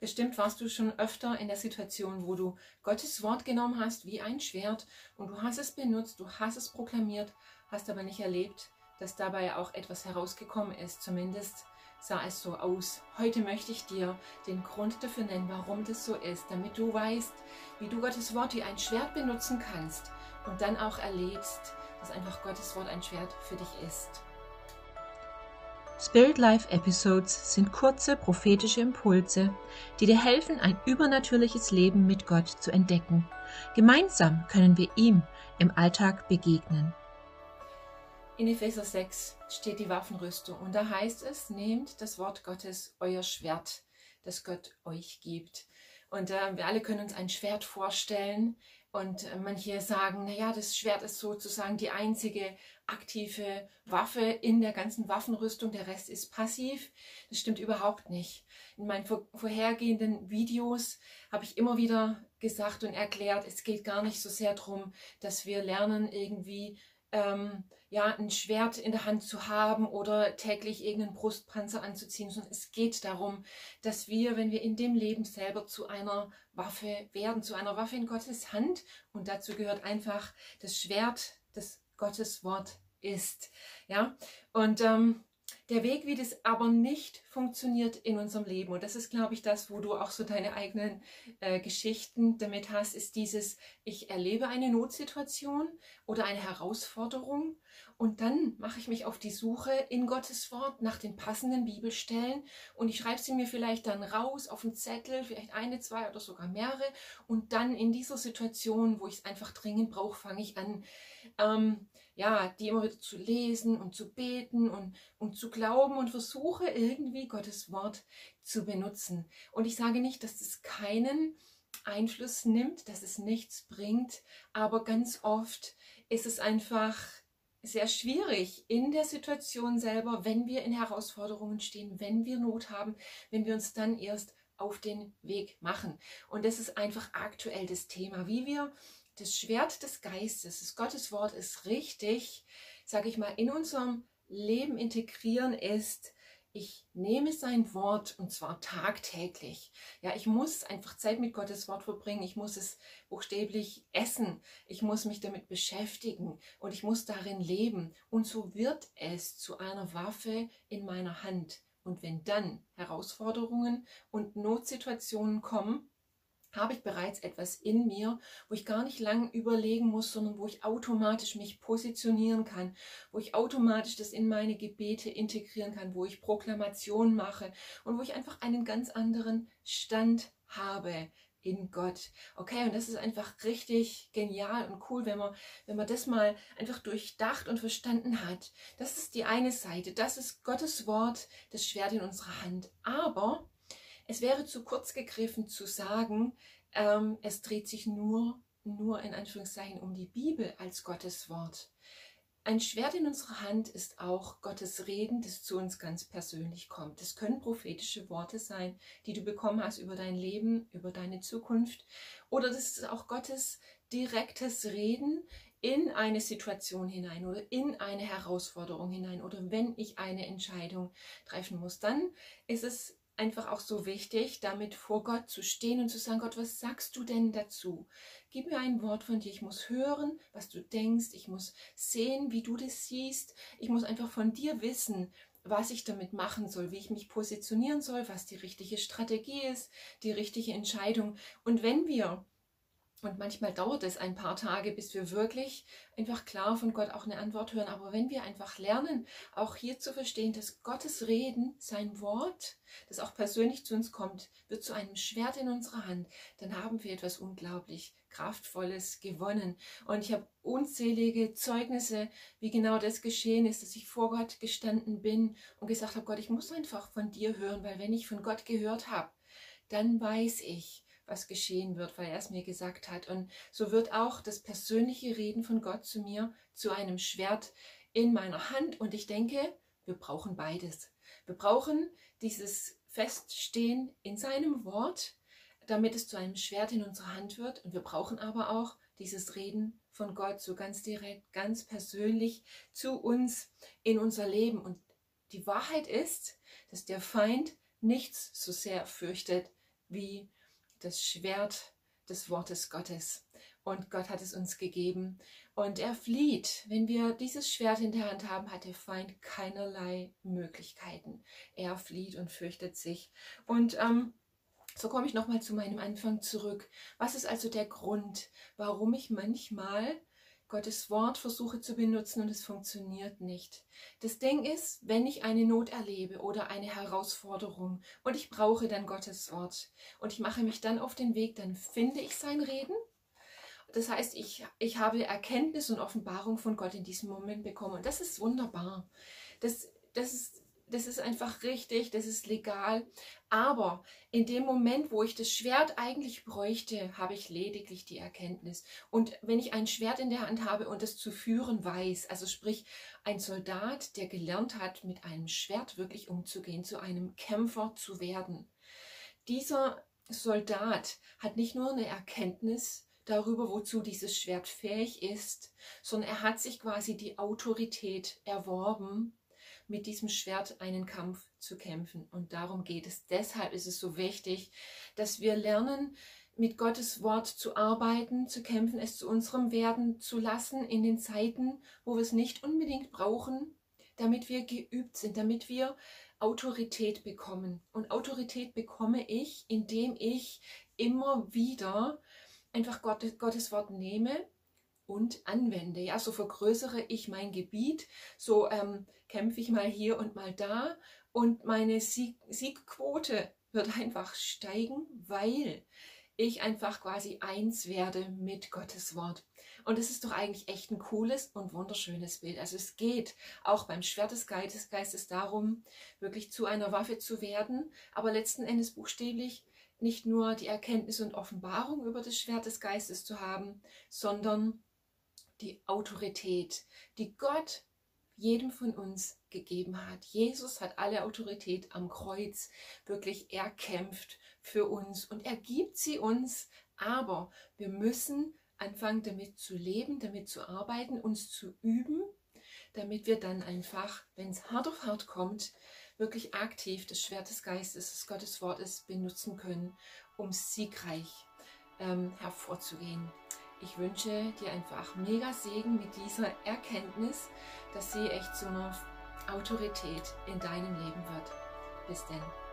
Bestimmt warst du schon öfter in der Situation, wo du Gottes Wort genommen hast wie ein Schwert und du hast es benutzt, du hast es proklamiert, hast aber nicht erlebt, dass dabei auch etwas herausgekommen ist. Zumindest sah es so aus. Heute möchte ich dir den Grund dafür nennen, warum das so ist, damit du weißt, wie du Gottes Wort wie ein Schwert benutzen kannst und dann auch erlebst, dass einfach Gottes Wort ein Schwert für dich ist. Spirit Life Episodes sind kurze prophetische Impulse, die dir helfen, ein übernatürliches Leben mit Gott zu entdecken. Gemeinsam können wir ihm im Alltag begegnen. In Epheser 6 steht die Waffenrüstung und da heißt es, nehmt das Wort Gottes, euer Schwert, das Gott euch gibt. Und äh, wir alle können uns ein Schwert vorstellen und äh, manche sagen, naja, das Schwert ist sozusagen die einzige aktive Waffe in der ganzen Waffenrüstung, der Rest ist passiv. Das stimmt überhaupt nicht. In meinen vorhergehenden Videos habe ich immer wieder gesagt und erklärt, es geht gar nicht so sehr darum, dass wir lernen, irgendwie ähm, ja, ein Schwert in der Hand zu haben oder täglich irgendeinen Brustpanzer anzuziehen, sondern es geht darum, dass wir, wenn wir in dem Leben selber zu einer Waffe werden, zu einer Waffe in Gottes Hand, und dazu gehört einfach das Schwert, das Gottes Wort ist. Ja, und ähm, der Weg, wie das aber nicht funktioniert in unserem Leben, und das ist, glaube ich, das, wo du auch so deine eigenen äh, Geschichten damit hast, ist dieses, ich erlebe eine Notsituation oder eine Herausforderung und dann mache ich mich auf die Suche in Gottes Wort nach den passenden Bibelstellen und ich schreibe sie mir vielleicht dann raus auf einen Zettel, vielleicht eine, zwei oder sogar mehrere und dann in dieser Situation, wo ich es einfach dringend brauche, fange ich an, ähm, ja, die immer wieder zu lesen und zu beten und, und zu glauben und versuche irgendwie Gottes Wort zu benutzen. Und ich sage nicht, dass es keinen Einfluss nimmt, dass es nichts bringt, aber ganz oft ist es einfach sehr schwierig in der Situation selber, wenn wir in Herausforderungen stehen, wenn wir Not haben, wenn wir uns dann erst auf den Weg machen. Und das ist einfach aktuell das Thema, wie wir das Schwert des Geistes, das Gottes Wort ist richtig, sage ich mal, in unserem Leben integrieren ist, ich nehme sein Wort und zwar tagtäglich. Ja, ich muss einfach Zeit mit Gottes Wort verbringen. Ich muss es buchstäblich essen. Ich muss mich damit beschäftigen und ich muss darin leben. Und so wird es zu einer Waffe in meiner Hand. Und wenn dann Herausforderungen und Notsituationen kommen, habe ich bereits etwas in mir, wo ich gar nicht lang überlegen muss, sondern wo ich automatisch mich positionieren kann, wo ich automatisch das in meine Gebete integrieren kann, wo ich Proklamationen mache und wo ich einfach einen ganz anderen Stand habe in Gott. Okay, und das ist einfach richtig genial und cool, wenn man, wenn man das mal einfach durchdacht und verstanden hat. Das ist die eine Seite, das ist Gottes Wort, das Schwert in unserer Hand. Aber es wäre zu kurz gegriffen zu sagen, ähm, es dreht sich nur, nur in Anführungszeichen um die Bibel als Gottes Wort. Ein Schwert in unserer Hand ist auch Gottes Reden, das zu uns ganz persönlich kommt. Es können prophetische Worte sein, die du bekommen hast über dein Leben, über deine Zukunft. Oder das ist auch Gottes direktes Reden in eine Situation hinein oder in eine Herausforderung hinein oder wenn ich eine Entscheidung treffen muss. Dann ist es einfach auch so wichtig, damit vor Gott zu stehen und zu sagen, Gott, was sagst du denn dazu? Gib mir ein Wort von dir. Ich muss hören, was du denkst. Ich muss sehen, wie du das siehst. Ich muss einfach von dir wissen, was ich damit machen soll, wie ich mich positionieren soll, was die richtige Strategie ist, die richtige Entscheidung. Und wenn wir und manchmal dauert es ein paar Tage, bis wir wirklich einfach klar von Gott auch eine Antwort hören. Aber wenn wir einfach lernen, auch hier zu verstehen, dass Gottes Reden, sein Wort, das auch persönlich zu uns kommt, wird zu einem Schwert in unserer Hand, dann haben wir etwas unglaublich Kraftvolles gewonnen. Und ich habe unzählige Zeugnisse, wie genau das geschehen ist, dass ich vor Gott gestanden bin und gesagt habe, Gott, ich muss einfach von dir hören, weil wenn ich von Gott gehört habe, dann weiß ich, was geschehen wird, weil er es mir gesagt hat. Und so wird auch das persönliche Reden von Gott zu mir zu einem Schwert in meiner Hand. Und ich denke, wir brauchen beides. Wir brauchen dieses Feststehen in seinem Wort, damit es zu einem Schwert in unserer Hand wird. Und wir brauchen aber auch dieses Reden von Gott so ganz direkt, ganz persönlich zu uns in unser Leben. Und die Wahrheit ist, dass der Feind nichts so sehr fürchtet wie das Schwert des Wortes Gottes. Und Gott hat es uns gegeben. Und er flieht. Wenn wir dieses Schwert in der Hand haben, hat der Feind keinerlei Möglichkeiten. Er flieht und fürchtet sich. Und ähm, so komme ich nochmal zu meinem Anfang zurück. Was ist also der Grund, warum ich manchmal Gottes Wort versuche zu benutzen und es funktioniert nicht. Das Ding ist, wenn ich eine Not erlebe oder eine Herausforderung und ich brauche dann Gottes Wort und ich mache mich dann auf den Weg, dann finde ich sein Reden. Das heißt, ich, ich habe Erkenntnis und Offenbarung von Gott in diesem Moment bekommen und das ist wunderbar. Das, das ist das ist einfach richtig, das ist legal. Aber in dem Moment, wo ich das Schwert eigentlich bräuchte, habe ich lediglich die Erkenntnis. Und wenn ich ein Schwert in der Hand habe und es zu führen weiß, also sprich ein Soldat, der gelernt hat, mit einem Schwert wirklich umzugehen, zu einem Kämpfer zu werden, dieser Soldat hat nicht nur eine Erkenntnis darüber, wozu dieses Schwert fähig ist, sondern er hat sich quasi die Autorität erworben, mit diesem Schwert einen Kampf zu kämpfen. Und darum geht es. Deshalb ist es so wichtig, dass wir lernen, mit Gottes Wort zu arbeiten, zu kämpfen, es zu unserem werden zu lassen in den Zeiten, wo wir es nicht unbedingt brauchen, damit wir geübt sind, damit wir Autorität bekommen. Und Autorität bekomme ich, indem ich immer wieder einfach Gottes Wort nehme und anwende. Ja, so vergrößere ich mein Gebiet, so ähm, kämpfe ich mal hier und mal da und meine Sieg Siegquote wird einfach steigen, weil ich einfach quasi eins werde mit Gottes Wort. Und es ist doch eigentlich echt ein cooles und wunderschönes Bild. Also es geht auch beim Schwert des Geistes, Geistes darum, wirklich zu einer Waffe zu werden, aber letzten Endes buchstäblich nicht nur die Erkenntnis und Offenbarung über das Schwert des Geistes zu haben, sondern die Autorität, die Gott jedem von uns gegeben hat. Jesus hat alle Autorität am Kreuz wirklich erkämpft für uns und er gibt sie uns, aber wir müssen anfangen damit zu leben, damit zu arbeiten, uns zu üben, damit wir dann einfach, wenn es hart auf hart kommt, wirklich aktiv das Schwert des Geistes, das Gottes Wort ist, benutzen können, um siegreich ähm, hervorzugehen. Ich wünsche dir einfach mega Segen mit dieser Erkenntnis, dass sie echt zu einer Autorität in deinem Leben wird. Bis denn.